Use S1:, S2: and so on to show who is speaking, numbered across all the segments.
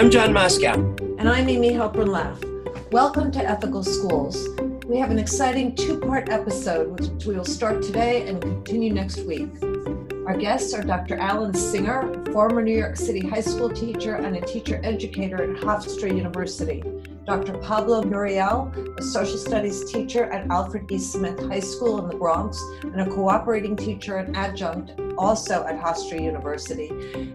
S1: I'm John Moscow.
S2: And I'm Amy Halpern Laff. Welcome to Ethical Schools. We have an exciting two part episode, which we will start today and continue next week. Our guests are Dr. Alan Singer, former New York City high school teacher and a teacher educator at Hofstra University. Dr. Pablo Muriel, a social studies teacher at Alfred E. Smith High School in the Bronx and a cooperating teacher and adjunct also at Hofstra University.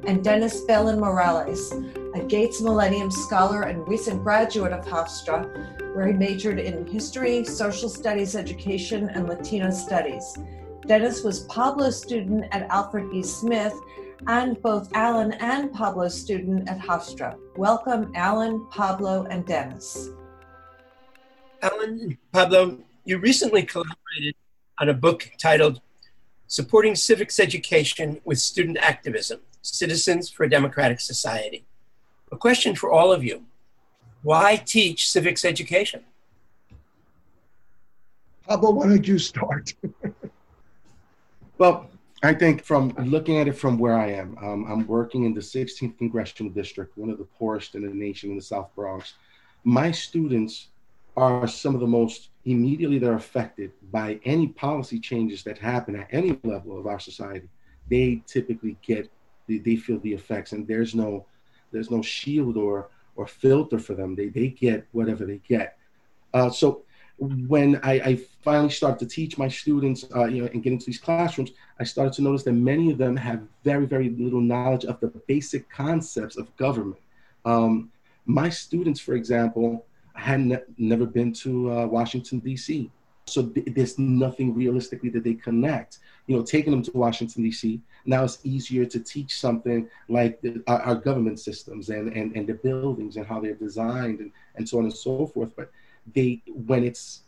S2: And Dennis Belen Morales, a Gates Millennium Scholar and recent graduate of Hofstra, where he majored in history, social studies education, and Latino studies. Dennis was Pablo's student at Alfred E. Smith and both Alan and Pablo's student at Hofstra. Welcome, Alan, Pablo, and Dennis.
S1: Alan and Pablo, you recently collaborated on a book titled Supporting Civics Education with Student Activism Citizens for a Democratic Society. A question for all of you Why teach civics education?
S3: Pablo, why don't you start?
S4: well, I think from looking at it from where I am, um, I'm working in the 16th Congressional District, one of the poorest in the nation in the South Bronx. My students are some of the most immediately they're affected by any policy changes that happen at any level of our society. They typically get, they, they feel the effects, and there's no, there's no shield or or filter for them. They they get whatever they get. Uh, so when I, I, finally started to teach my students, uh, you know, and get into these classrooms, I started to notice that many of them have very, very little knowledge of the basic concepts of government. Um, my students, for example, had ne- never been to uh, Washington D.C., so th- there's nothing realistically that they connect. You know, taking them to Washington D.C. now it's easier to teach something like the, our, our, government systems and, and and the buildings and how they're designed and, and so on and so forth. But they when it's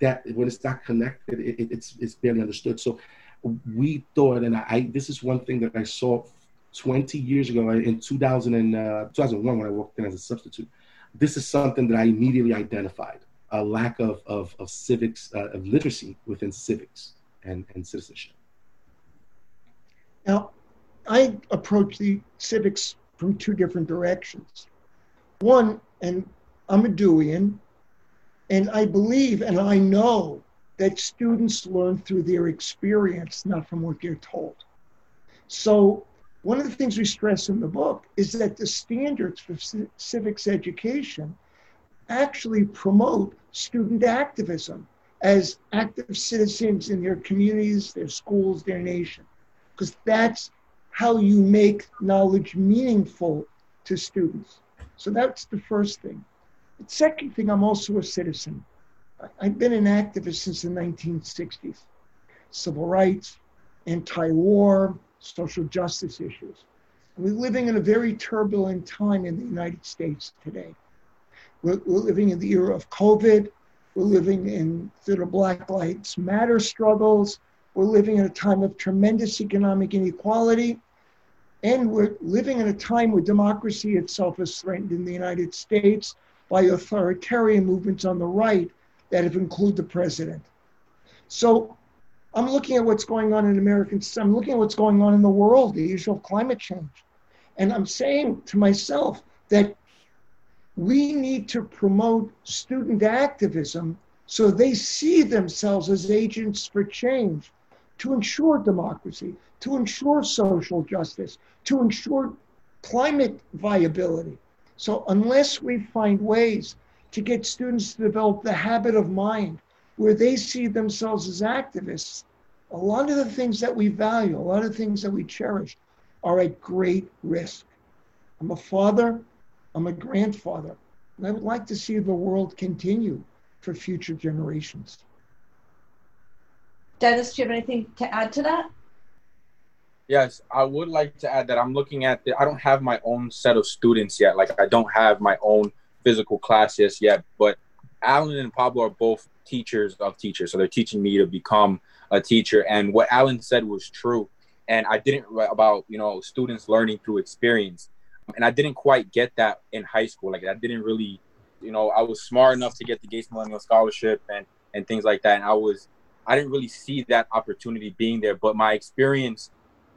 S4: that when it's not connected, it, it's it's barely understood. So we thought, and I, this is one thing that I saw 20 years ago in 2000 and, uh, 2001 when I walked in as a substitute. This is something that I immediately identified a lack of, of, of civics, uh, of literacy within civics and, and citizenship.
S3: Now, I approach the civics from two different directions. One, and I'm a Deweyan, and I believe and I know that students learn through their experience, not from what they're told. So, one of the things we stress in the book is that the standards for c- civics education actually promote student activism as active citizens in their communities, their schools, their nation, because that's how you make knowledge meaningful to students. So, that's the first thing. Second thing, I'm also a citizen. I've been an activist since the 1960s. Civil rights, anti war, social justice issues. We're living in a very turbulent time in the United States today. We're, we're living in the era of COVID. We're living in the Black Lives Matter struggles. We're living in a time of tremendous economic inequality. And we're living in a time where democracy itself is threatened in the United States by authoritarian movements on the right that have included the president. So I'm looking at what's going on in American, I'm looking at what's going on in the world, the issue of climate change. And I'm saying to myself that we need to promote student activism so they see themselves as agents for change to ensure democracy, to ensure social justice, to ensure climate viability. So unless we find ways to get students to develop the habit of mind where they see themselves as activists, a lot of the things that we value, a lot of the things that we cherish are at great risk. I'm a father, I'm a grandfather, and I would like to see the world continue for future generations.
S2: Dennis, do you have anything to add to that?
S5: Yes, I would like to add that I'm looking at the, I don't have my own set of students yet. Like I don't have my own physical classes yet, but Alan and Pablo are both teachers of teachers. So they're teaching me to become a teacher. And what Alan said was true. And I didn't about, you know, students learning through experience. And I didn't quite get that in high school. Like I didn't really, you know, I was smart enough to get the Gates Millennial Scholarship and and things like that. And I was I didn't really see that opportunity being there. But my experience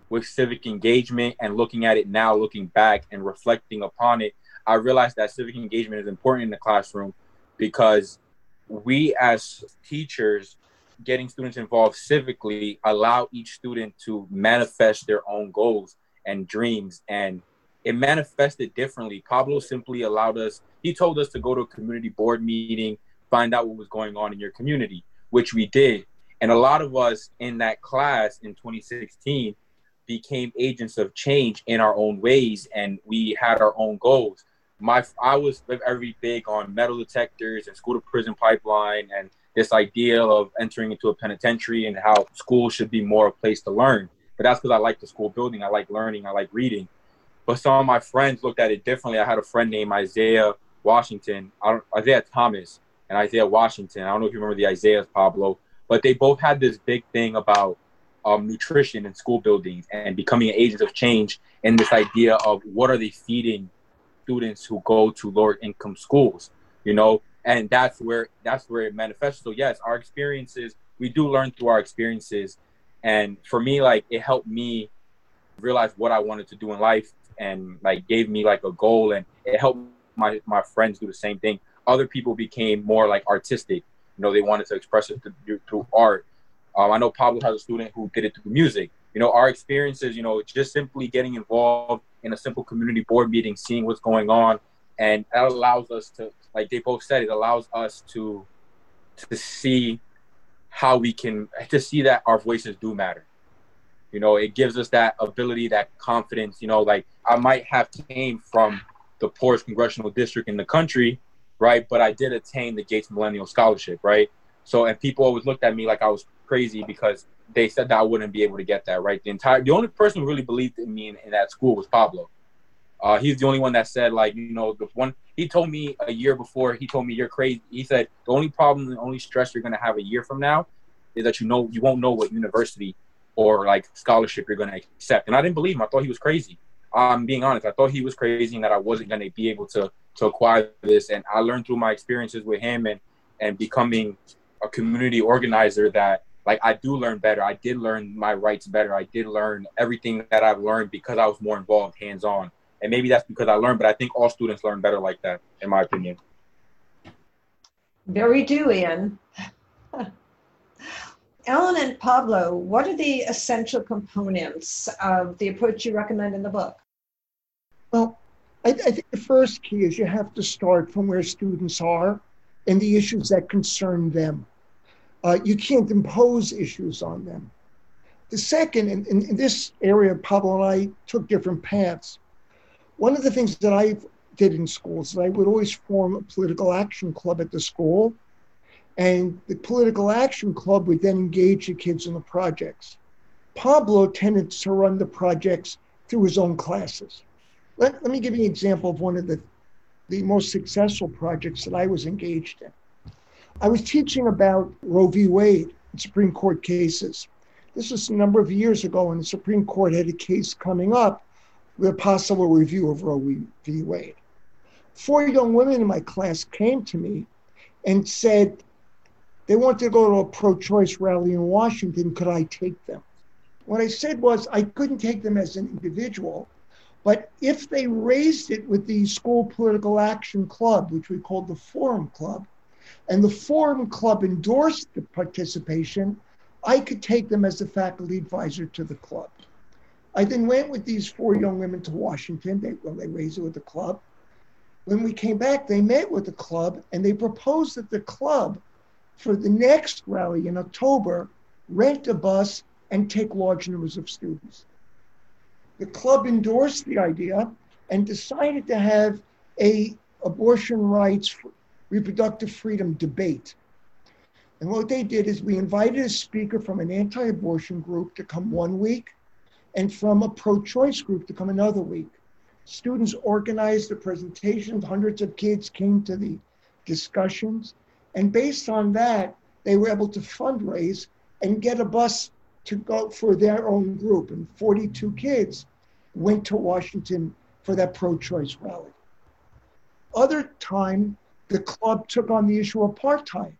S5: with civic engagement and looking at it now, looking back and reflecting upon it, I realized that civic engagement is important in the classroom because we as teachers getting students involved civically allow each student to manifest their own goals and dreams and it manifested differently. Pablo simply allowed us he told us to go to a community board meeting find out what was going on in your community which we did. And a lot of us in that class in 2016 became agents of change in our own ways and we had our own goals my i was very big on metal detectors and school to prison pipeline and this idea of entering into a penitentiary and how school should be more a place to learn. But that's because I like the school building. I like learning. I like reading. But some of my friends looked at it differently. I had a friend named Isaiah Washington, Isaiah Thomas, and Isaiah Washington. I don't know if you remember the Isaiahs, Pablo, but they both had this big thing about um, nutrition in school buildings and becoming agents of change and this idea of what are they feeding students who go to lower income schools. You know, and that's where that's where it manifests. So yes our experiences we do learn through our experiences. And for me like it helped me realize what i wanted to do in life and like gave me like a goal and it helped my my friends do the same thing. Other people became more like artistic. You know they wanted to express it through, through art um, i know pablo has a student who did it through music. You know our experiences you know just simply getting involved in a simple community board meeting seeing what's going on and that allows us to like they both said it allows us to to see how we can to see that our voices do matter. You know it gives us that ability that confidence you know like i might have came from the poorest congressional district in the country right but i did attain the gates millennial scholarship right so and people always looked at me like i was crazy because they said that i wouldn't be able to get that right the entire the only person who really believed in me in, in that school was pablo uh, he's the only one that said like you know the one he told me a year before he told me you're crazy. He said the only problem, the only stress you're gonna have a year from now is that you know you won't know what university or like scholarship you're gonna accept. And I didn't believe him. I thought he was crazy. I'm being honest. I thought he was crazy and that I wasn't gonna be able to to acquire this. And I learned through my experiences with him and and becoming a community organizer that like I do learn better. I did learn my rights better. I did learn everything that I've learned because I was more involved hands on and maybe that's because I learned, but I think all students learn better like that, in my opinion.
S2: Very Deweyan. Alan and Pablo, what are the essential components of the approach you recommend in the book?
S3: Well, I, I think the first key is you have to start from where students are and the issues that concern them. Uh, you can't impose issues on them. The second, in, in, in, this area, Pablo and I took different paths. One of the things that I did in schools is I would always form a political action club at the school. And the political action club would then engage the kids in the projects. Pablo tended to run the projects through his own classes. Let, let me give you an example of one of the, the most successful projects that I was engaged in. I was teaching about Roe v. Wade in Supreme Court cases. This was a number of years ago, and the Supreme Court had a case coming up with a possible review of Roe v. Wade. Four young women in my class came to me and said they wanted to go to a pro choice rally in Washington. Could I take them? What I said was I couldn't take them as an individual, but if they raised it with the school political action club, which we called the Forum Club, and the Forum Club endorsed the participation, I could take them as a faculty advisor to the club. I then went with these four young women to Washington. They, well, they raised it with the club. When we came back, they met with the club and they proposed that the club, for the next rally in October, rent a bus and take large numbers of students. The club endorsed the idea and decided to have a abortion rights, reproductive freedom debate. And what they did is we invited a speaker from an anti-abortion group to come one week and from a pro-choice group to come another week. Students organized the presentations, hundreds of kids came to the discussions, and based on that, they were able to fundraise and get a bus to go for their own group. And 42 kids went to Washington for that pro-choice rally. Other time, the club took on the issue of apartheid,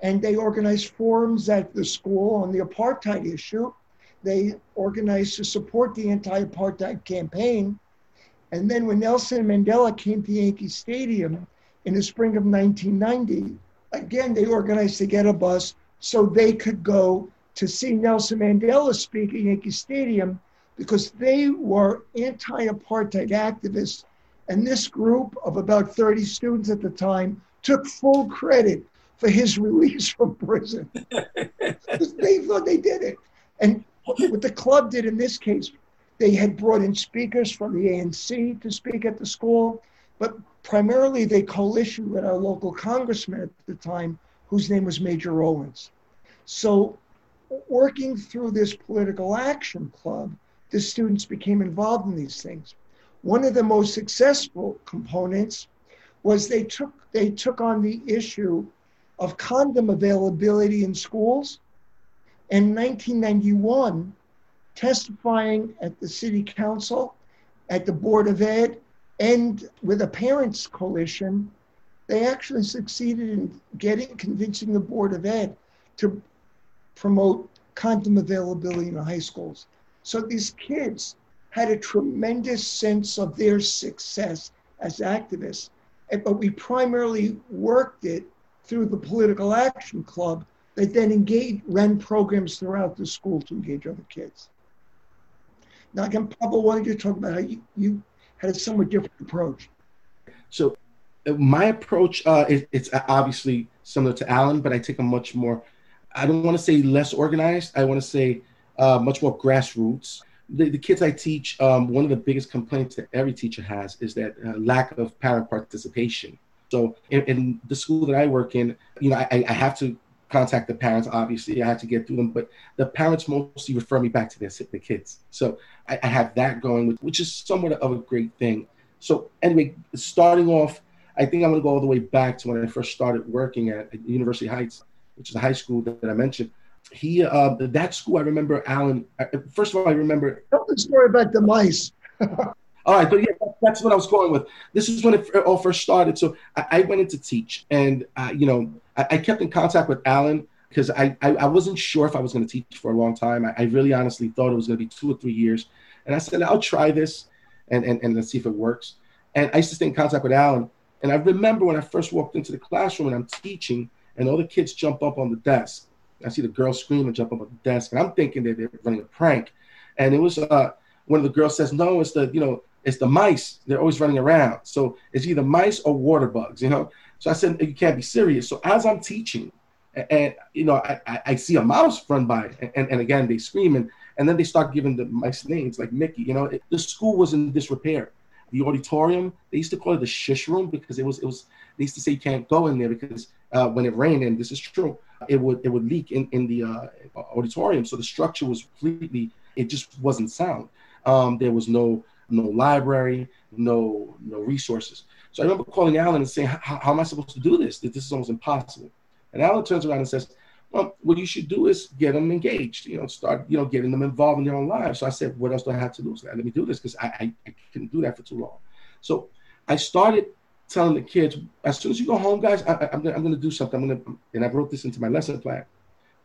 S3: and they organized forums at the school on the apartheid issue they organized to support the anti-apartheid campaign. And then when Nelson Mandela came to Yankee Stadium in the spring of 1990, again, they organized to get a bus so they could go to see Nelson Mandela speak at Yankee Stadium because they were anti apartheid activists. And this group of about 30 students at the time took full credit for his release from prison. they thought they did it. And what the club did in this case, they had brought in speakers from the ANC to speak at the school, but primarily they coalitioned with our local congressman at the time, whose name was Major Owens. So, working through this political action club, the students became involved in these things. One of the most successful components was they took they took on the issue of condom availability in schools. In 1991, testifying at the city council, at the board of ed, and with a parents coalition, they actually succeeded in getting convincing the board of ed to promote condom availability in the high schools. So these kids had a tremendous sense of their success as activists, but we primarily worked it through the political action club that then engaged, ran programs throughout the school to engage other kids. Now, again, Pablo, why don't you talk about how you, you had a somewhat different approach?
S4: So, uh, my approach uh, is it's obviously similar to Alan, but I take a much more, I don't want to say less organized. I want to say uh, much more grassroots. The, the kids I teach, um, one of the biggest complaints that every teacher has is that uh, lack of parent participation. So in, in, the school that I work in, you know, I, I, have to contact the parents. Obviously, I have to get through them, but the parents mostly refer me back to their the kids. So I, I have that going, which is somewhat of a great thing. So anyway, starting off, I think I'm going to go all the way back to when I first started working at, University Heights, which is a high school that, that I mentioned he uh, that school i remember alan uh, first of all i remember
S3: tell the story about the mice.
S4: All right but yeah that's what i was going with. This is when it all first started so i, I went in to teach and uh, you know I, I, kept in contact with alan because I, I, I wasn't sure if i was going to teach for a long time. I, I really honestly thought it was going to be two or three years and i said i'll try this and, and, and let's see if it works. And i used to stay in contact with alan and i remember when i first walked into the classroom and i'm teaching and all the kids jump up on the desk I see the girl scream and jump up on the desk, and I'm thinking that they're running a prank. And it was uh, one of the girls says, "No, it's the you know it's the mice. They're always running around. So it's either mice or water bugs, you know." So I said, "You can't be serious." So as I'm teaching, and, and you know, I, I, I, see a mouse run by, and, and, and again they scream, and, and then they start giving the mice names like Mickey. You know, it, the school was in disrepair. The auditorium, they used to call it the shish room because it was it was. They used to say you can't go in there because uh, when it rained, and this is true, it would it would leak in in the uh, auditorium. So the structure was completely it just wasn't sound. Um, there was no no library, no no resources. So I remember calling Alan and saying, "How am I supposed to do this? This is almost impossible." And Alan turns around and says, "Well, what you should do is get them engaged. You know, start you know getting them involved in their own lives." So I said, "What else do I have to do?" Let me do this because I, I I couldn't do that for too long. So I started telling the kids, as soon as you go home, guys, I, am gonna, I'm gonna do something. I'm gonna, and I wrote this into my lesson plan.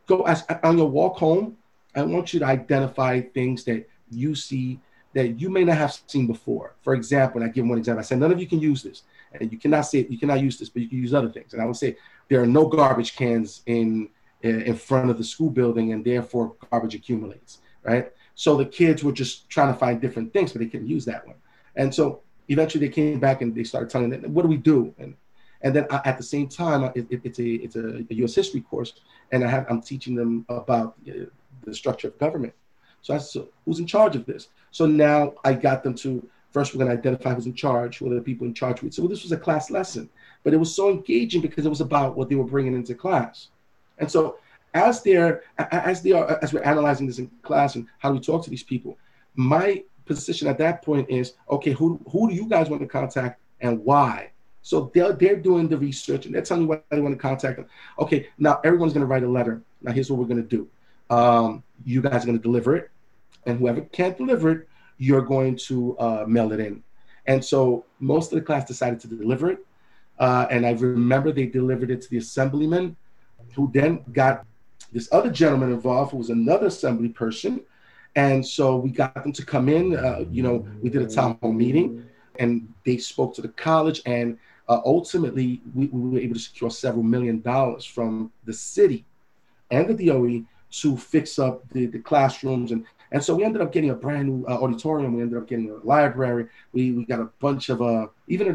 S4: Go as on your walk home. I want you to identify things that you see that you may not have seen before. For example, and I give one example. I said none of you can use this, and you cannot say you cannot use this, but you can use other things. And I would say there are no garbage cans in in front of the school building, and therefore garbage accumulates. Right. So the kids were just trying to find different things, but they couldn't use that one. And so eventually they came back and they started telling them, what do we do? And and then at the same time, it, it, it's a it's a, U.S. history course, and I have I'm teaching them about uh, the structure of government. So I said, who's in charge of this? So now I got them to first we're going to identify who's in charge, what are the people in charge with. So this was a class lesson, but it was so engaging because it was about what they were bringing into class. And so as they're as they are as we're analyzing this in class and how do we talk to these people, my position at that point is okay, who who do you guys want to contact and why? So they're they're doing the research and they're telling you why they want to contact them. Okay, now everyone's going to write a letter. Now here's what we're going to do. Um, you guys are going to deliver it, and whoever can't deliver it, you're going to uh, mail it in. And so most of the class decided to deliver it. Uh, and I remember they delivered it to the assemblyman, who then got this other gentleman involved, who was another assembly person, And so we got them to come in. Uh, you know, we did a town hall meeting, and they spoke to the college. And uh, ultimately, we, we, were able to secure several million dollars from the city and the DOE to fix up the, the classrooms. And, and so we ended up getting a brand new uh, auditorium. We ended up getting a library. We, we got a bunch of, uh, even a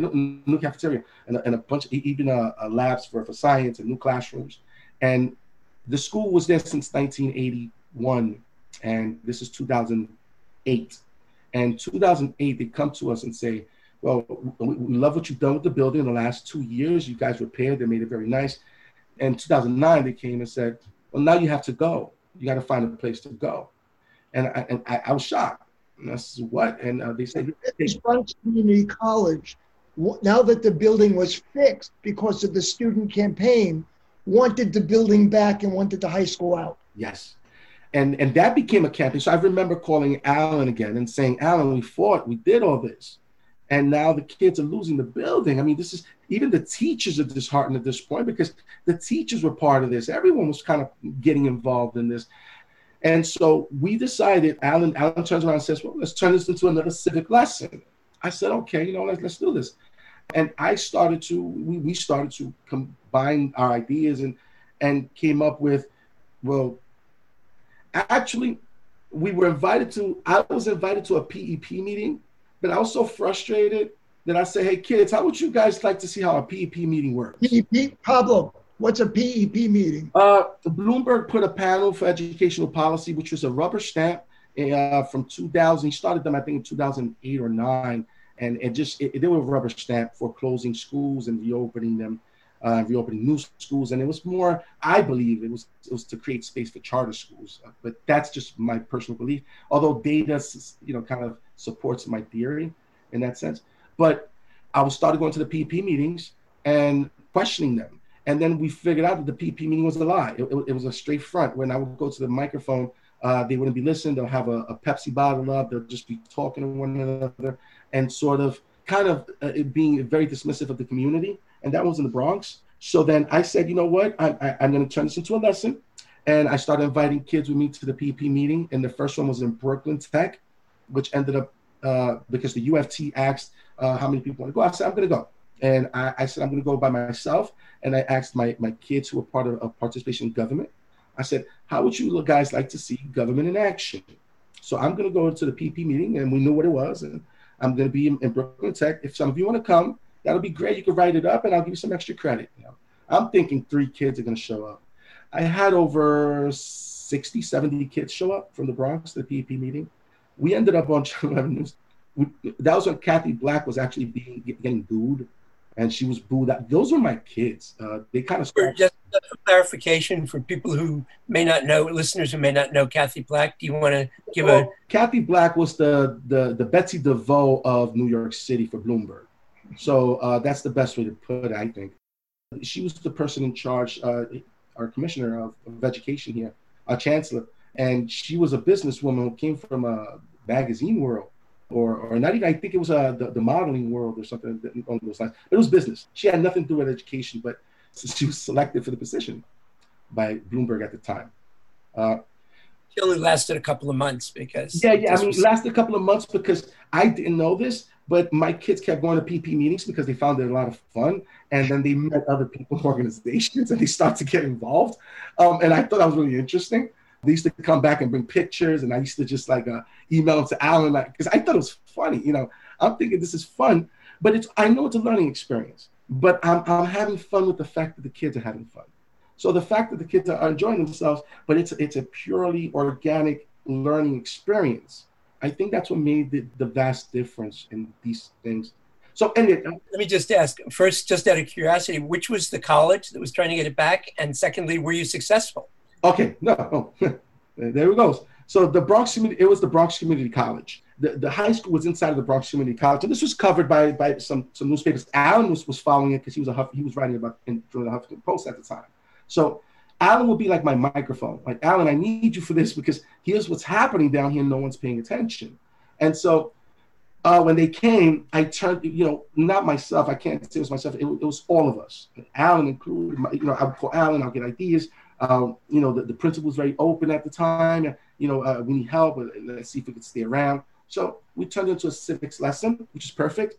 S4: new, cafeteria and a, and a bunch, of, even a, a labs for, for science and new classrooms. And the school was there since 1981, and this is 2008. And 2008, they come to us and say, well, we love what you've done with the building in the last two years. You guys repaired, they made it very nice. And 2009, they came and said, well, now you have to go. You got to find a place to go. And I, and I, I was shocked. And I said, what? And uh, they said,
S3: Bronx Community College, now that the building was fixed because of the student campaign, wanted the building back and wanted the high school out.
S4: Yes. And, and that became a campaign. So I remember calling Alan again and saying, Alan, we fought, we did all this and now the kids are losing the building. I mean, this is even the teachers are disheartened at this point because the teachers were part of this. Everyone was kind of getting involved in this. And so we decided, Alan, Alan turns around and says, Well, let's turn this into another civic lesson. I said, okay, you know, let's, let's do this. And I started to, we, we started to combine our ideas and and came up with, well, actually, we were invited to, I was invited to a PEP meeting but I was so frustrated that I said, hey, kids, how would you guys like to see how a PEP meeting works?
S3: PEP, Pablo, what's a PEP meeting?
S4: Uh, Bloomberg put a panel for educational policy, which was a rubber stamp uh, from 2000. He started them, I think, in 2008 or 9. And it just, it, they were a rubber stamp for closing schools and reopening them. Uh, reopening new schools, and it was more. I believe it was it was to create space for charter schools, but that's just my personal belief. Although data, you know, kind of supports my theory in that sense. But I was started going to the PEP meetings and questioning them. And then we figured out that the PEP meeting was a lie. It, it, it was a straight front. When I would go to the microphone, uh, they wouldn't be listening. They'll have a, a, Pepsi bottle up. They'll just be talking to one another and sort of kind of uh, being very dismissive of the community. And that was in the Bronx. So then I said, you know what? I, I, I'm going to turn this into a lesson. And I started inviting kids with me to the PEP meeting. And the first one was in Brooklyn Tech which ended up uh, because the UFT asked uh, how many people want to go. I said I'm going to go, and I, I said I'm going to go by myself. And I asked my my kids who were part of, of participation in government. I said, how would you guys like to see government in action? So I'm going to go to the PEP meeting, and we knew what it was, and I'm going to be in, in Brooklyn Tech. If some of you want to come, that'll be great. You can write it up, and I'll give you some extra credit. You know, I'm thinking three kids are going to show up. I had over 60, 70 kids show up from the Bronx to the PEP meeting we ended up on Channel 11 News. We, that was when Cathie Black was actually being getting booed, and she was booed. Those were my kids. Uh, they kind of
S1: just for clarification for people who may not know, listeners who may not know Cathie Black. Do you want to give well, a?
S4: Cathie Black was the the the Betsy DeVos of New York City for Bloomberg. So uh, that's the best way to put it, I think. She was the person in charge, uh, our commissioner of, of education here, our chancellor, and she was a businesswoman who came from a magazine world or, or not even, I think it was uh, the, the modeling world or something along those lines. But it was business. She had nothing to do with education, but she was selected for the position by Bloomberg at the time. Uh,
S1: she only lasted a couple of months because.
S4: Yeah, yeah. I mean, was... lasted a couple of months because I didn't know this, but my kids kept going to PEP meetings because they found it a lot of fun. And then they met other people, in organizations, and they started to get involved. Um, and I thought that was really interesting. They used to come back and bring pictures, and I used to just like uh, email them to Alan, like because I thought it was funny. You know, I'm thinking this is fun, but it's I know it's a learning experience. But I'm I'm having fun with the fact that the kids are having fun. So the fact that the kids are enjoying themselves, but it's it's a purely organic learning experience. I think that's what made the, the vast difference in these things. So, anyway, uh,
S1: let me just ask first, just out of curiosity, which was the college that was trying to get it back, and secondly, were you successful?
S4: Okay, no, oh, there it goes. So the Bronx Community, it was the Bronx Community College. The, the high school was inside of the Bronx Community College, and this was covered by by some some newspapers. Alan was, was following it because he was a Huff, he was writing about in from the Huffington Post at the time. So Alan will be like my microphone. Like Alan, I need you for this because here's what's happening down here. No one's paying attention, and so uh, when they came, I turned, you know, not myself. I can't say it was myself. It, it was all of us. Alan included. My, you know, I would call Alan. I'll get ideas. Um, you know, the, the principal was very open at the time. you know, uh, we need help. Let's see if we can stay around. So we turned into a civics lesson, which is perfect.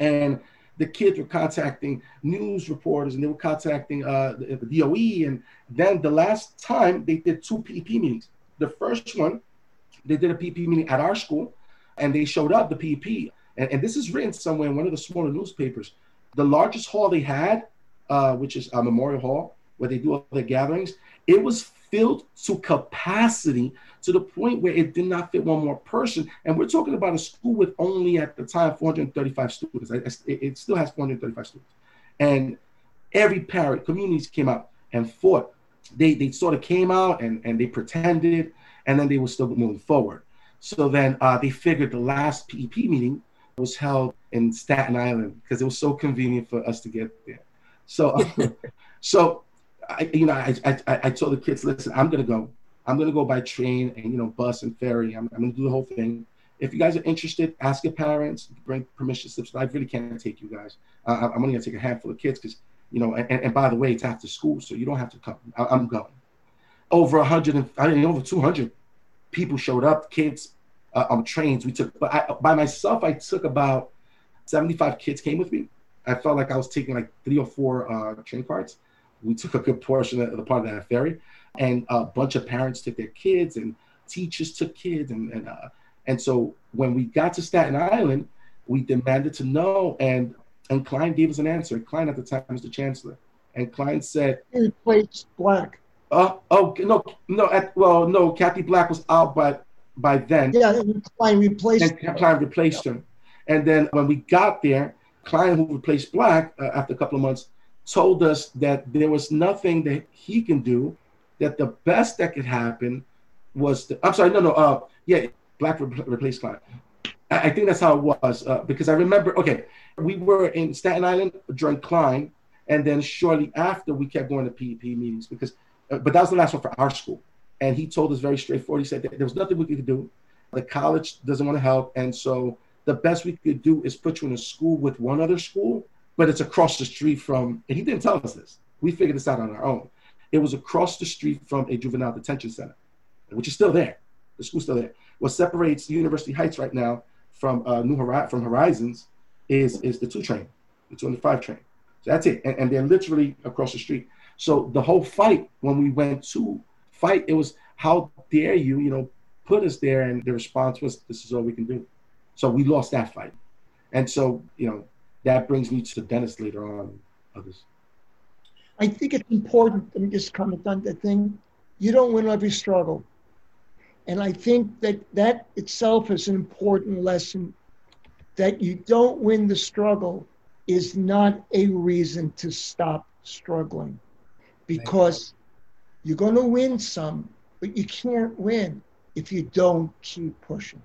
S4: And the kids were contacting news reporters and they were contacting uh, the, the DOE. And then the last time they did two PEP meetings. The first one, they did a PEP meeting at our school and they showed up the PEP. And, and this is written somewhere in one of the smaller newspapers. The largest hall they had, uh, which is a Memorial Hall, where they do all their gatherings, it was filled to capacity to the point where it did not fit one more person. And we're talking about a school with only at the time 435 students. It still has 435 students. And every parent, communities came out and fought. They, they sort of came out and, and they pretended, and then they were still moving forward. So then uh, they figured the last PEP meeting was held in Staten Island because it was so convenient for us to get there. So, so I, you know, I, I, I told the kids, listen, I'm gonna go. I'm gonna go by train and you know, bus and ferry. I'm, I'm gonna do the whole thing. If you guys are interested, ask your parents, bring permission slips. I really can't take you guys. Uh, I'm only gonna take a handful of kids because, you know, and, and, by the way, it's after school, so you don't have to come. I, am going. Over a hundred and I mean, over 200 people showed up, kids uh, on trains. We took, but I, by myself, I took about 75 kids came with me. I felt like I was taking like three or four uh, train cards we took a good portion of the part of that ferry, and a bunch of parents took their kids, and teachers took kids, and and uh, and so when we got to Staten Island, we demanded to know, and and Klein gave us an answer. Klein at the time was the chancellor, and Klein said,
S3: "He replaced Black."
S4: Uh, oh no, no. At, well, no. Cathie Black was out by by then.
S3: Yeah, Klein replaced.
S4: And Klein replaced him, and then when we got there, Klein, who replaced Black uh, after a couple of months, told us that there was nothing that he can do, that the best that could happen was, the, I'm sorry, no, no, uh, yeah, Black re- replaced Klein. I, I, think that's how it was uh, because I remember, okay, we were in Staten Island during Klein, and then shortly after we kept going to PEP meetings because, uh, but that was the last one for our school. And he told us very straightforward, he said there was nothing we could do. The college doesn't want to help. And so the best we could do is put you in a school with one other school but it's across the street from, and he didn't tell us this. We figured this out on our own. It was across the street from a juvenile detention center, which is still there. The school's still there. What separates University Heights right now from uh, New Hori- from Horizons is is the two train, the 205 train. So that's it, and, and they're literally across the street. So the whole fight when we went to fight, it was how dare you, you know, put us there, and the response was, "This is all we can do." So we lost that fight, and so you know, that brings me to Dennis later on. Others.
S3: I think it's important. Let me just comment on that thing. You don't win every struggle, and I think that that itself is an important lesson. That you don't win the struggle is not a reason to stop struggling, because you're going to win some, but you can't win if you don't keep pushing.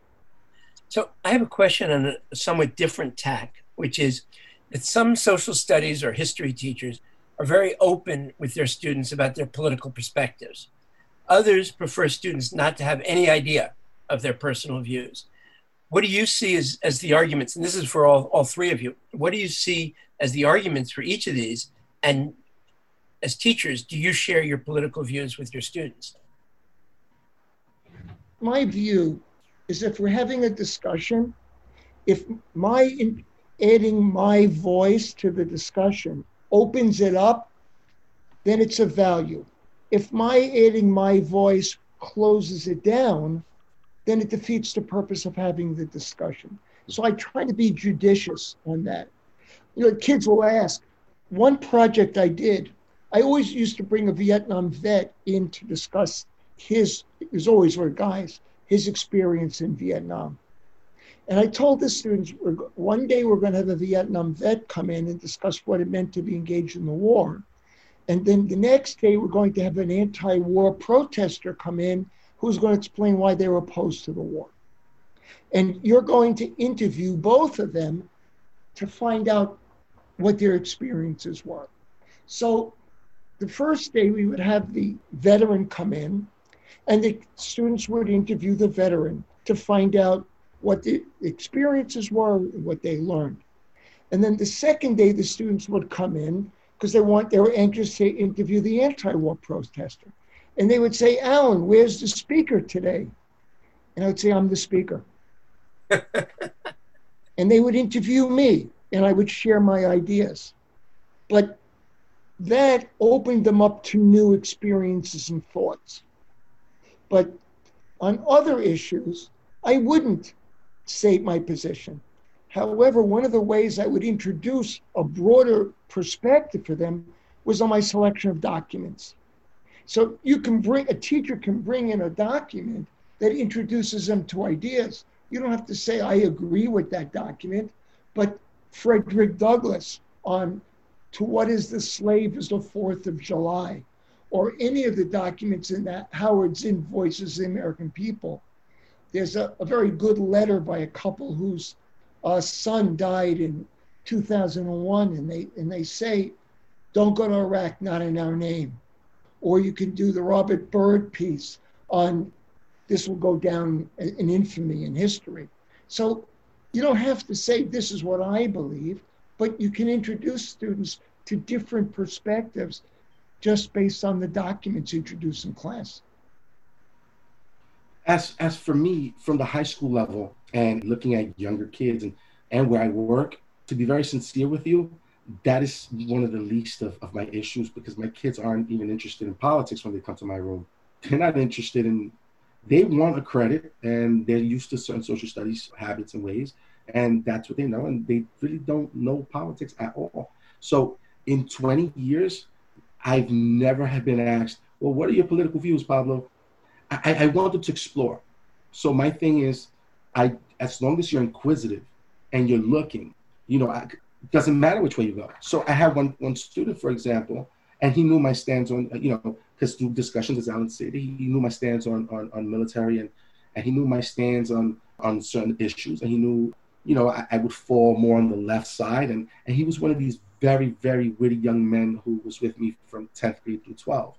S1: So I have a question on a somewhat different tack which is that some social studies or history teachers are very open with their students about their political perspectives. Others prefer students not to have any idea of their personal views. What do you see as, as the arguments? And this is for all, all three of you. What do you see as the arguments for each of these? And as teachers, do you share your political views with your students?
S3: My view is if we're having a discussion, if my adding my voice to the discussion opens it up, then it's of value. If my adding my voice closes it down, then it defeats the purpose of having the discussion. So I try to be judicious on that. You know, kids will ask. One project I did, I always used to bring a Vietnam vet in to discuss his, it was always were guys, his experience in Vietnam. And I told the students, one day we're going to have a Vietnam vet come in and discuss what it meant to be engaged in the war. And then the next day, we're going to have an anti war protester come in who's going to explain why they were opposed to the war. And you're going to interview both of them to find out what their experiences were. So the first day, we would have the veteran come in, and the students would interview the veteran to find out what the experiences were, what they learned. And then the second day, the students would come in because they want they were anxious to interview the anti-war protester. And they would say, Alan, where's the speaker today? And I would say, I'm the speaker. and they would interview me and I would share my ideas. But that opened them up to new experiences and thoughts. But on other issues, I wouldn't state my position. However, one of the ways I would introduce a broader perspective for them was on my selection of documents. So you can bring, a teacher can bring in a document that introduces them to ideas. You don't have to say, I agree with that document, but Frederick Douglass on to what is the slave is the 4th of July, or any of the documents in that Howard's invoices Voices the American People. There's a, a very good letter by a couple whose uh, son died in 2001, and they, and they say, don't go to Iraq, not in our name. Or you can do the Robert Byrd piece on this will go down in infamy in history. So you don't have to say this is what I believe, but you can introduce students to different perspectives just based on the documents introduced in class.
S4: As as for me, from the high school level and looking at younger kids and, and where I work, to be very sincere with you, that is one of the least of, of my issues because my kids aren't even interested in politics when they come to my room. They're not interested in they want a credit and they're used to certain social studies habits and ways and that's what they know and they really don't know politics at all so in 20 years i've never have been asked well what are your political views pablo i, I wanted to explore so my thing is i as long as you're inquisitive and you're looking you know it doesn't matter which way you go so i had one one student for example and he knew my stance on you know because through discussions as Alan said, he, knew my stance on, on, on military and, and he knew my stance on, on certain issues. And he knew, you know, I, I, would fall more on the left side. And, and he was one of these very, very witty young men who was with me from 10th grade through 12.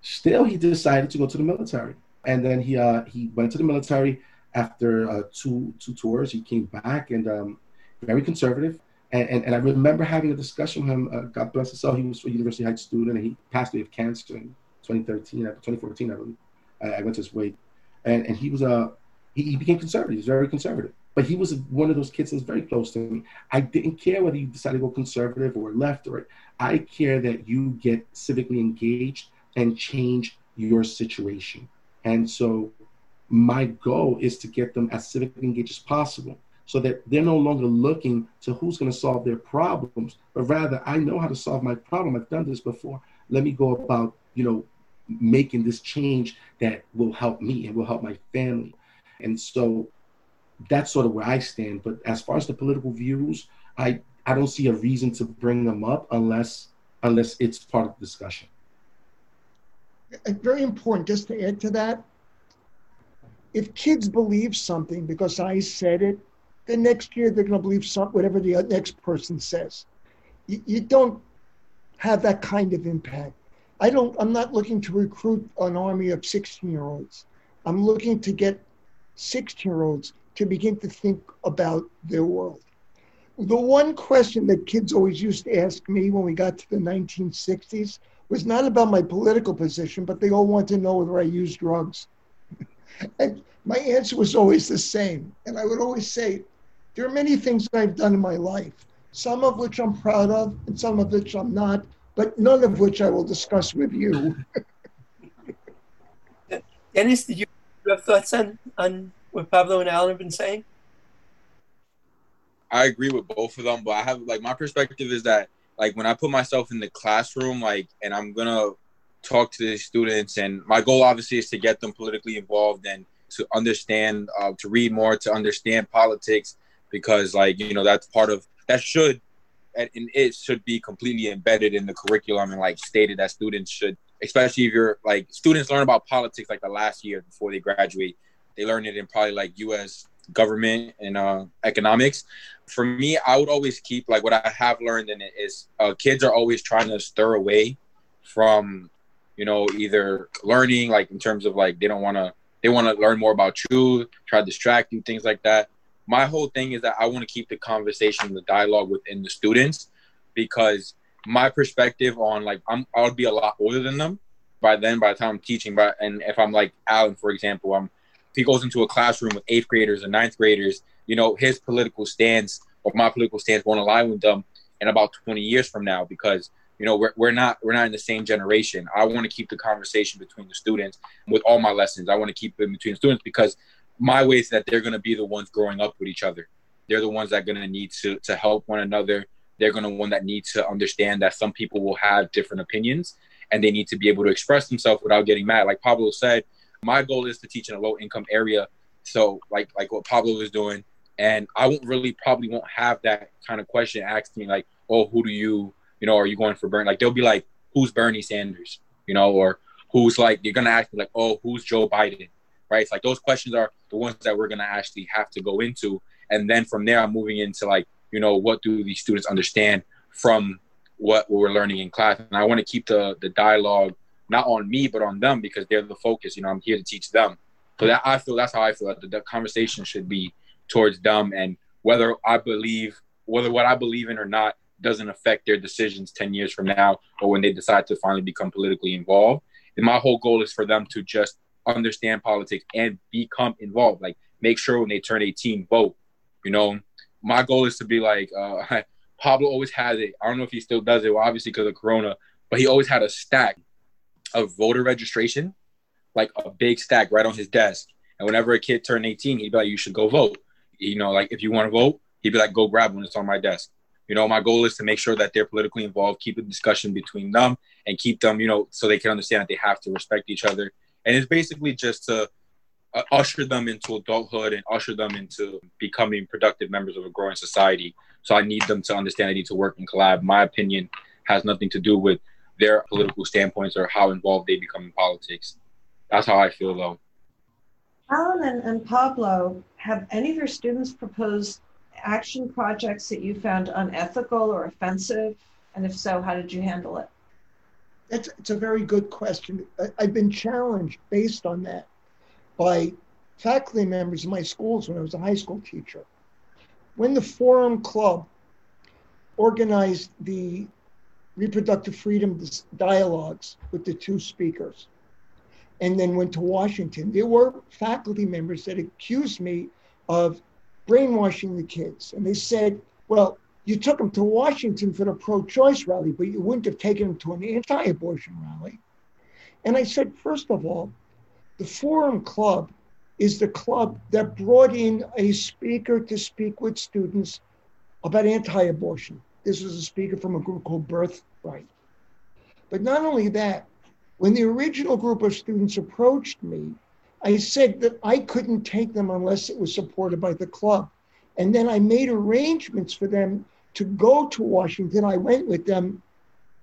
S4: Still, he decided to go to the military. And then he, uh, he went to the military after uh, two, two tours. He came back and um, very conservative. And, and, and, I remember having a discussion with him. Uh, God bless his soul. He was a University Heights student and he passed away of cancer. in 2013, 2014, I believe. I, I went to his wake, and and he was a uh, he, he became conservative. He's very conservative, but he was one of those kids that was very close to me. I didn't care whether you decided to go conservative or left or right. I care that you get civically engaged and change your situation. And so my goal is to get them as civically engaged as possible so that they're no longer looking to who's going to solve their problems, but rather I know how to solve my problem. I've done this before. Let me go about, you know, making this change that will help me and will help my family. And so that's sort of where I stand. But as far as the political views, I, I don't see a reason to bring them up unless unless it's part of the discussion.
S3: Very important, just to add to that, if kids believe something because I said it, the next year they're going to believe some, whatever the next person says. You, you don't have that kind of impact. I don't, I'm not looking to recruit an army of 16 year olds. I'm looking to get 16 year olds to begin to think about their world. The one question that kids always used to ask me when we got to the 1960s was not about my political position, but they all wanted to know whether I used drugs. and my answer was always the same. And I would always say, there are many things I've done in my life, some of which I'm proud of, and some of which I'm not but none of which I will discuss with you.
S1: Dennis, did you have thoughts on, on what Pablo and Alan have been saying?
S5: I agree with both of them, but I have like my perspective is that like when I put myself in the classroom, like, and I'm gonna talk to the students, and my goal obviously is to get them politically involved and to understand, uh, to read more, to understand politics, because like you know that's part of that should and, it should be completely embedded in the curriculum and like stated that students should especially if you're like students learn about politics like the last year before they graduate. They learn it in probably like us government and uh, economics. For me i would always keep like what i have learned in it is uh, kids are always trying to stir away from you know either learning like in terms of like they don't want to they want to learn more about you try to distract you things like that. My whole thing is that I want to keep the conversation, the dialogue within the students, because my perspective on like I'm I'll be a lot older than them, by then, by the time I'm teaching, but and if I'm like Alan, for example, I'm if he goes into a classroom with eighth graders or ninth graders, you know, his political stance or my political stance won't align with them in about 20 years from now because you know we're, we're not we're not in the same generation. I want to keep the conversation between the students with all my lessons. I want to keep it between students because my way is that they're going to be the ones growing up with each other. They're the ones that are going to need to to help one another. They're going to one that need to understand that some people will have different opinions and they need to be able to express themselves without getting mad. Like pablo said my goal is to teach in a low income area. So like like what pablo is doing. And I won't really probably won't have that kind of question asked me like, oh, who do you, you know, are you going for Bernie? Like they'll be like, who's Bernie Sanders, you know, or who's like you're gonna ask me like, oh, who's Joe Biden, right? It's like those questions are the ones that we're gonna actually have to go into, and then from there I'm moving into like, you know, what do these students understand from what we're learning in class, and I want to keep the the dialogue not on me but on them because they're the focus. You know, I'm here to teach them. So that I feel that's how I feel that the, the conversation should be towards them and whether I believe whether what I believe in or not doesn't affect their decisions 10 years from now or when they decide to finally become politically involved. And my whole goal is for them to just understand politics and become involved. Like make sure when they turn 18, vote. You know, my goal is to be like uh, Pablo always has it. I don't know if he still does it, well, obviously because of Corona, but he always had a stack of voter registration, like a big stack right on his desk. And whenever a kid turned 18, he'd be like, "You should go vote." you know, like if you want to vote, he'd be like, go grab one. It's on my desk. You know, my goal is to make sure that they're politically involved, keep the discussion between them, and keep them, you know, so they can understand that they have to respect each other. And it's basically just to uh, usher them into adulthood and usher them into becoming productive members of a growing society. So I need them to understand I need to work and collab. My opinion has nothing to do with their political standpoints or how involved they become in politics. That's how I feel, though.
S2: Alan and, and Pablo, have any of your students proposed action projects that you found unethical or offensive? And if so, how did you handle it?
S3: That's it's a very good question. I, I've been challenged based on that by faculty members in my schools when I was a high school teacher. When the Forum Club organized the reproductive freedom dialogues with the two speakers, and then went to Washington. There were faculty members that accused me of brainwashing the kids. And they said, well, you took them to Washington for the pro choice rally, but you wouldn't have taken them to an anti abortion rally. And I said, first of all, the Forum Club is the club that brought in a speaker to speak with students about anti abortion. This was a speaker from a group called Birthright. But not only that, when the original group of students approached me, I said that I couldn't take them unless it was supported by the club. And then I made arrangements for them to go to Washington. I went with them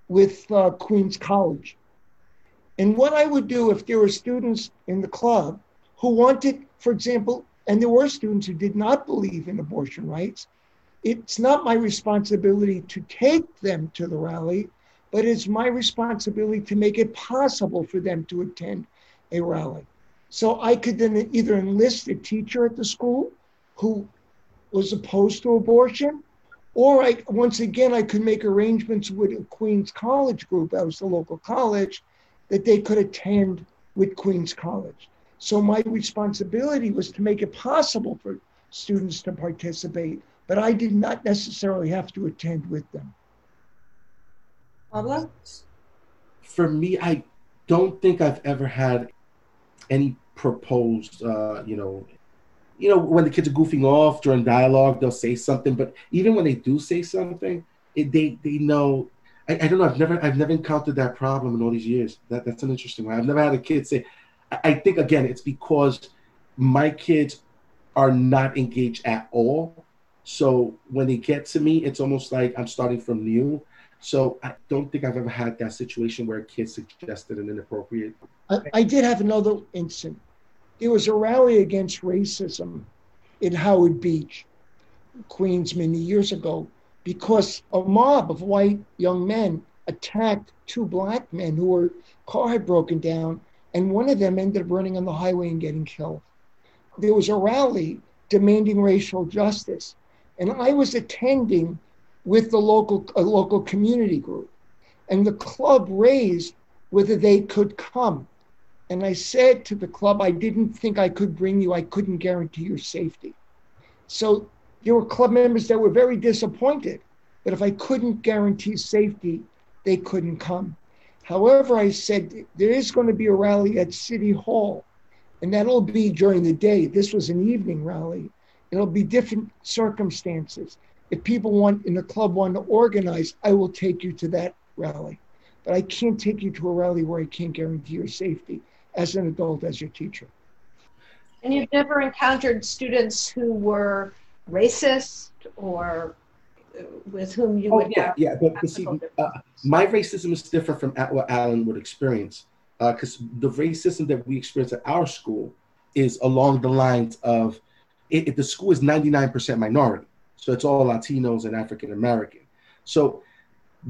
S3: with uh, Queens College. And what I would do if there were students in the club who wanted, for example, and there were students who did not believe in abortion rights, it's not my responsibility to take them to the rally but it's my responsibility to make it possible for them to attend a rally. So I could then either enlist a teacher at the school who was opposed to abortion, or I once again I could make arrangements with a Queens College group, that was the local college, that they could attend with Queens College. So my responsibility was to make it possible for students to participate, but I did not necessarily have to attend with them.
S2: Pablo?
S4: For me, I don't think I've ever had any proposed, uh, you know, you know, when the kids are goofing off during dialogue, they'll say something. But even when they do say something, it, they they know. I, I, don't know. I've never I've never encountered that problem in all these years. That that's an interesting one. I've never had a kid say. I, I think again, it's because my kids are not engaged at all. So when they get to me, it's almost like I'm starting from new. So I don't think I've ever had that situation where a kid suggested an inappropriate.
S3: I, I did have another incident. It was a rally against racism in Howard Beach, Queens, many years ago, because a mob of white young men attacked two black men who were car had broken down, and one of them ended up running on the highway and getting killed. There was a rally demanding racial justice, and I was attending with the local a local community group. And the club raised whether they could come. And I said to the club, I didn't think I could bring you, I couldn't guarantee your safety. So there were club members that were very disappointed that if I couldn't guarantee safety, they couldn't come. However, I said there is going to be a rally at City Hall, and that'll be during the day. This was an evening rally. It'll be different circumstances. If people want in the club want to organize, I will take you to that rally. But I can't take you to a rally where I can't guarantee your safety as an adult, as your teacher.
S2: And you've never encountered students who were racist or with whom you
S4: Oh,
S2: would
S4: yeah,
S2: have
S4: yeah. But, but see, uh, my racism is different from at- what Alan would experience. Because the racism that we experience at our school is along the lines of the school is 99% minority. So it's all Latinos and African American. So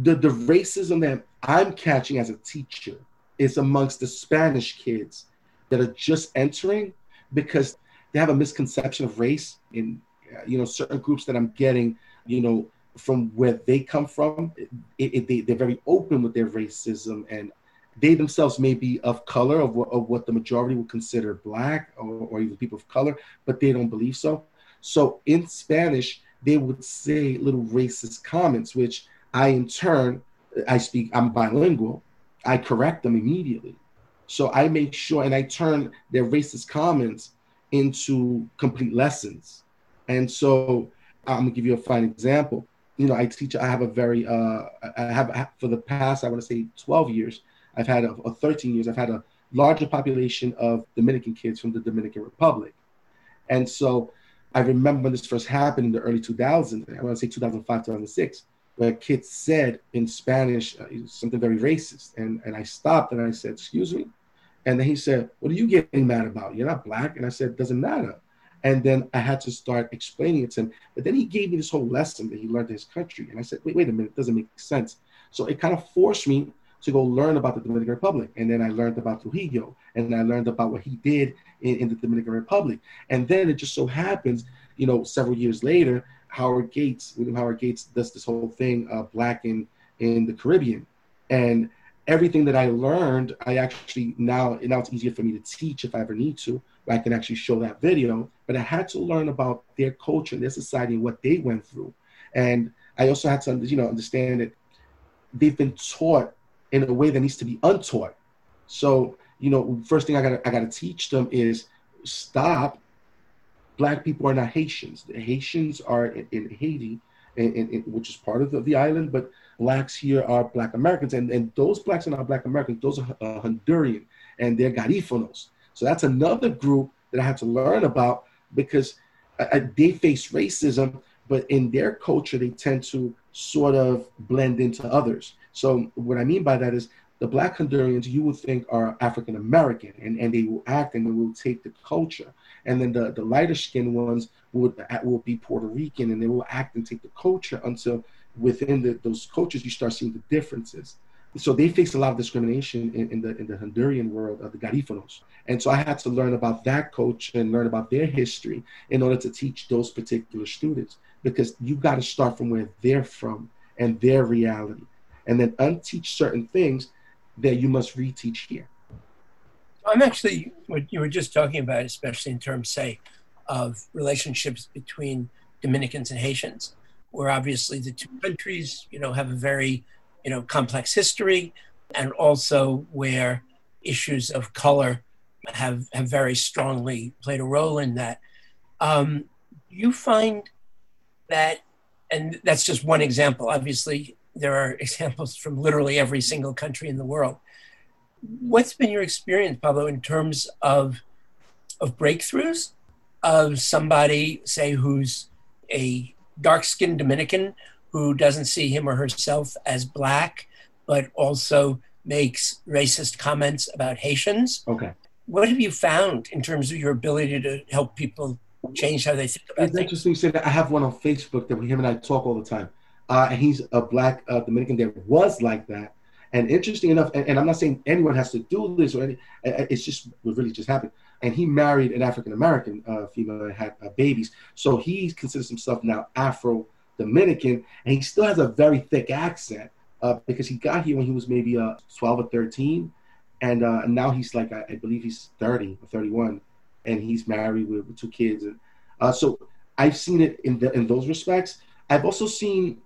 S4: the, the racism that I'm catching as a teacher is amongst the Spanish kids that are just entering because they have a misconception of race in uh, you know certain groups that I'm getting you know from where they come from it, it, they, they're very open with their racism and they themselves may be of color of what, of what the majority would consider black or, or even people of color but they don't believe so. So in spanish they would say little racist comments which i in turn i speak i'm bilingual. I correct them immediately. So i make sure and i turn their racist comments into complete lessons. And so i'm gonna give you a fine example. You know, I teach, I have a very, uh, I have for the past, I want to say 12 years, I've had, a, or 13 years, I've had a larger population of Dominican kids from the Dominican Republic. And so I remember when this first happened in the early 2000s, I want to say 2005, 2006, where kids said in Spanish uh, something very racist. And, and I stopped and I said, excuse me. And then he said, what are you getting mad about? You're not black. And I said, doesn't matter. And then I had to start explaining it to him. But then he gave me this whole lesson that he learned in his country. And I said, wait, wait a minute, it doesn't make sense. So it kind of forced me to go learn about the Dominican Republic. And then I learned about Trujillo and I learned about what he did in, in the Dominican Republic. And then it just so happens, you know, several years later, Howard Gates, William Howard Gates does this whole thing, uh, Black in, in the Caribbean. And everything that I learned, I actually now, now it's easier for me to teach if I ever need to I can actually show that video. But I had to learn about their culture, and their society, and what they went through. And I also had to, you know, understand that they've been taught in a way that needs to be untaught. So, you know, first thing I got I got to teach them is stop. Black people are not Haitians. The Haitians are in, in Haiti, in, in, which is part of the, the, island, but blacks here are Black Americans, and, and those blacks are not Black Americans. Those are uh, Honduran, and they're Garifunos. So that's another group that I had to learn about because uh, they face racism, but in their culture, they tend to sort of blend into others. So what I mean by that is the Black Hondurans you would think are African American and, and they will act and they will take the culture. And then the, the lighter skinned ones would, uh, will be Puerto Rican and they will act and take the culture until within the, those cultures you start seeing the differences so they face a lot of discrimination in, in, the in the Honduran world of the Garifunos. And so I had to learn about that culture and learn about their history in order to teach those particular students because you got to start from where they're from and their reality and then unteach certain things that you must reteach here.
S1: I'm actually what you were just talking about, especially in terms, say, of relationships between Dominicans and Haitians, where obviously the two countries, you know, have a very you know, complex history, and also where issues of color have have very strongly played a role in that. Um, you find that, and that's just one example. Obviously, there are examples from literally every single country in the world. What's been your experience, Pablo, in terms of of breakthroughs of somebody, say, who's a dark-skinned Dominican who doesn't see him or herself as black, but also makes racist comments about Haitians.
S4: Okay.
S1: What have you found in terms of your ability to help people change how they think about it?
S4: it's
S1: things?
S4: interesting you say that. I have one on Facebook that we him and I talk all the time. Uh, and he's a black uh, Dominican that was like that. And interesting enough, and, and, I'm not saying anyone has to do this or any, it's just what really just happened. And he married an African American uh, female and had uh, babies. So he considers himself now Afro Dominican, and he still has a very thick accent. uh, because he got here when he was maybe uh, 12 or 13, and now he's like I, I, believe he's 30 or 31, and he's married with, with two kids. And so I've seen it in the, in those respects. I've also seen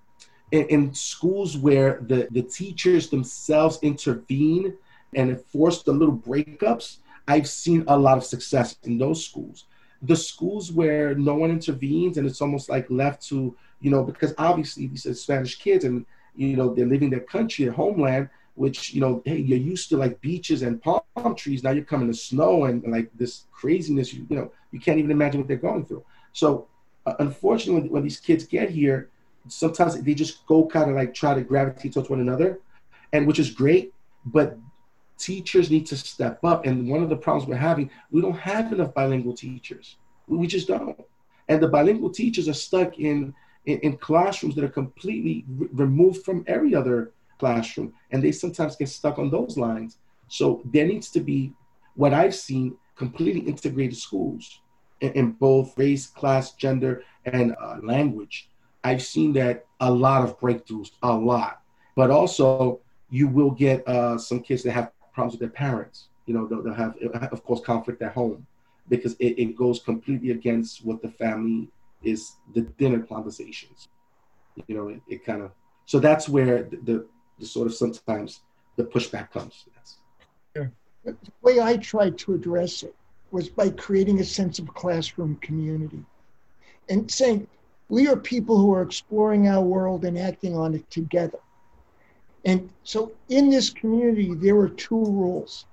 S4: in, in schools where the the teachers themselves intervene and enforce the little breakups. I've seen a lot of success in those schools. The schools where no one intervenes and it's almost like left to you know because obviously these are Spanish kids and you know they're leaving their country, their homeland which you know hey you're used to like beaches and palm trees now you're coming to snow and, like this craziness you, you know you can't even imagine what they're going through so uh, unfortunately when, these kids get here sometimes they just go kind of like try to gravitate towards one another and which is great but teachers need to step up and one of the problems we're having we don't have enough bilingual teachers we just don't and the bilingual teachers are stuck in in, in classrooms that are completely removed from every other classroom, and they sometimes get stuck on those lines. So there needs to be what I've seen completely integrated schools in, in both race, class, gender, and uh, language. I've seen that a lot of breakthroughs, a lot. But also, you will get uh, some kids that have problems with their parents. You know, they'll, they'll have, of course, conflict at home because it, it goes completely against what the family is, the dinner conversations. You know, it, it kind of, so that's where the, the the sort of sometimes the pushback comes. Yes.
S3: The way I tried to address it was by creating a sense of classroom community and saying, we are people who are exploring our world and acting on it together. And so in this community, there were two rules.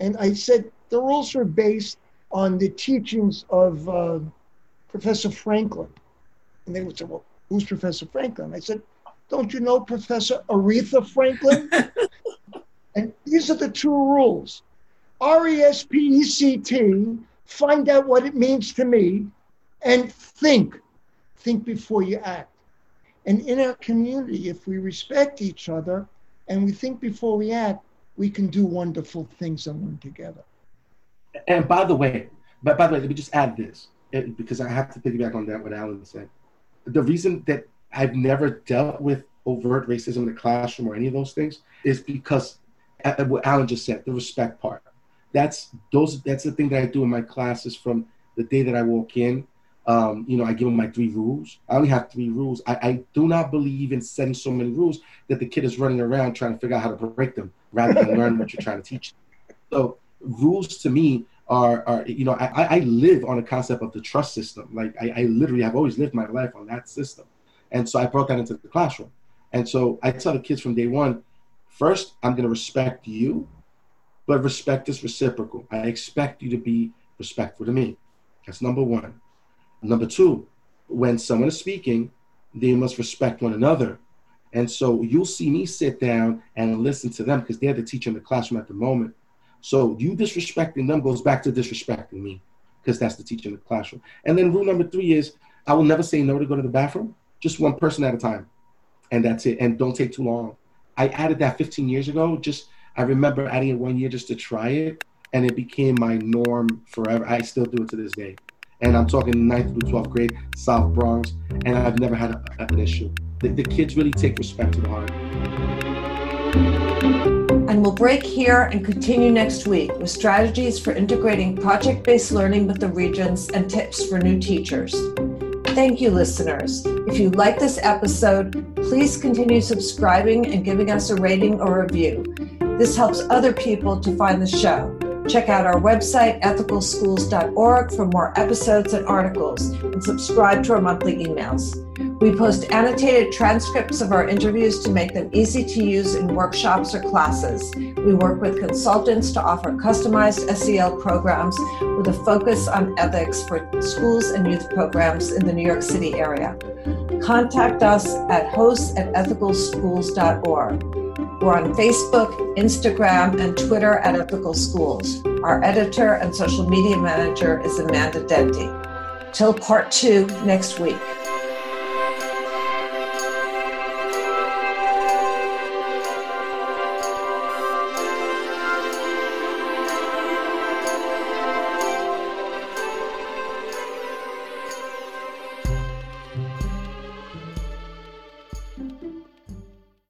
S3: And I said the rules are based on the teachings of uh, Professor Franklin. And they would say, well, who's Professor Franklin? I said, don't you know Professor Aretha Franklin? and these are the two rules R E S P E C T, find out what it means to me, and think. Think before you act. And in our community, if we respect each other and we think before we act, we can do wonderful things and learn together.
S4: And by the way, but by the way, let me just add this because I have to piggyback on that what Alan said. The reason that I've never dealt with overt racism in the classroom or any of those things is because uh, uh, what Alan just said, the respect part. That's those. That's the thing that I do in my classes from the day that I walk in. Um, you know, I give them my three rules. I only have three rules. I, I, do not believe in setting so many rules that the kid is running around trying to figure out how to break them rather than learn what you're trying to teach. So rules to me are, are you know, I, I live on a concept of the trust system. Like I, I literally have always lived my life on that system. And so I brought that into the classroom. And so I tell the kids from day one, first, I'm going to respect you, but respect is reciprocal. I expect you to be respectful to me. That's number one. Number two, when someone is speaking, they must respect one another. And so you'll see me sit down and listen to them because they're the teacher in the classroom at the moment. So you disrespecting them goes back to disrespecting me because that's the teacher in the classroom. And then rule number three is I will never say no to go to the bathroom just one person at a time. And that's it. And don't take too long. I added that 15 years ago. Just I remember adding it one year just to try it, and it became my norm forever. I still do it to this day. And I'm talking 9th through 12th grade, South Bronx, and I've never had a, an issue. The, the kids really take respect to the heart.
S2: And we'll break here and continue next week with strategies for integrating project based learning with the Regents and tips for new teachers. Thank you, listeners. If you like this episode, please continue subscribing and giving us a rating or review. This helps other people to find the show. Check out our website, ethicalschools.org, for more episodes and articles, and subscribe to our monthly emails. We post annotated transcripts of our interviews to make them easy to use in workshops or classes. We work with consultants to offer customized SEL programs with a focus on ethics for schools and youth programs in the New York City area. Contact us at hosts at ethicalschools.org. We're on Facebook, Instagram, and Twitter at Ethical Schools. Our editor and social media manager is Amanda Denti. Till part two next week.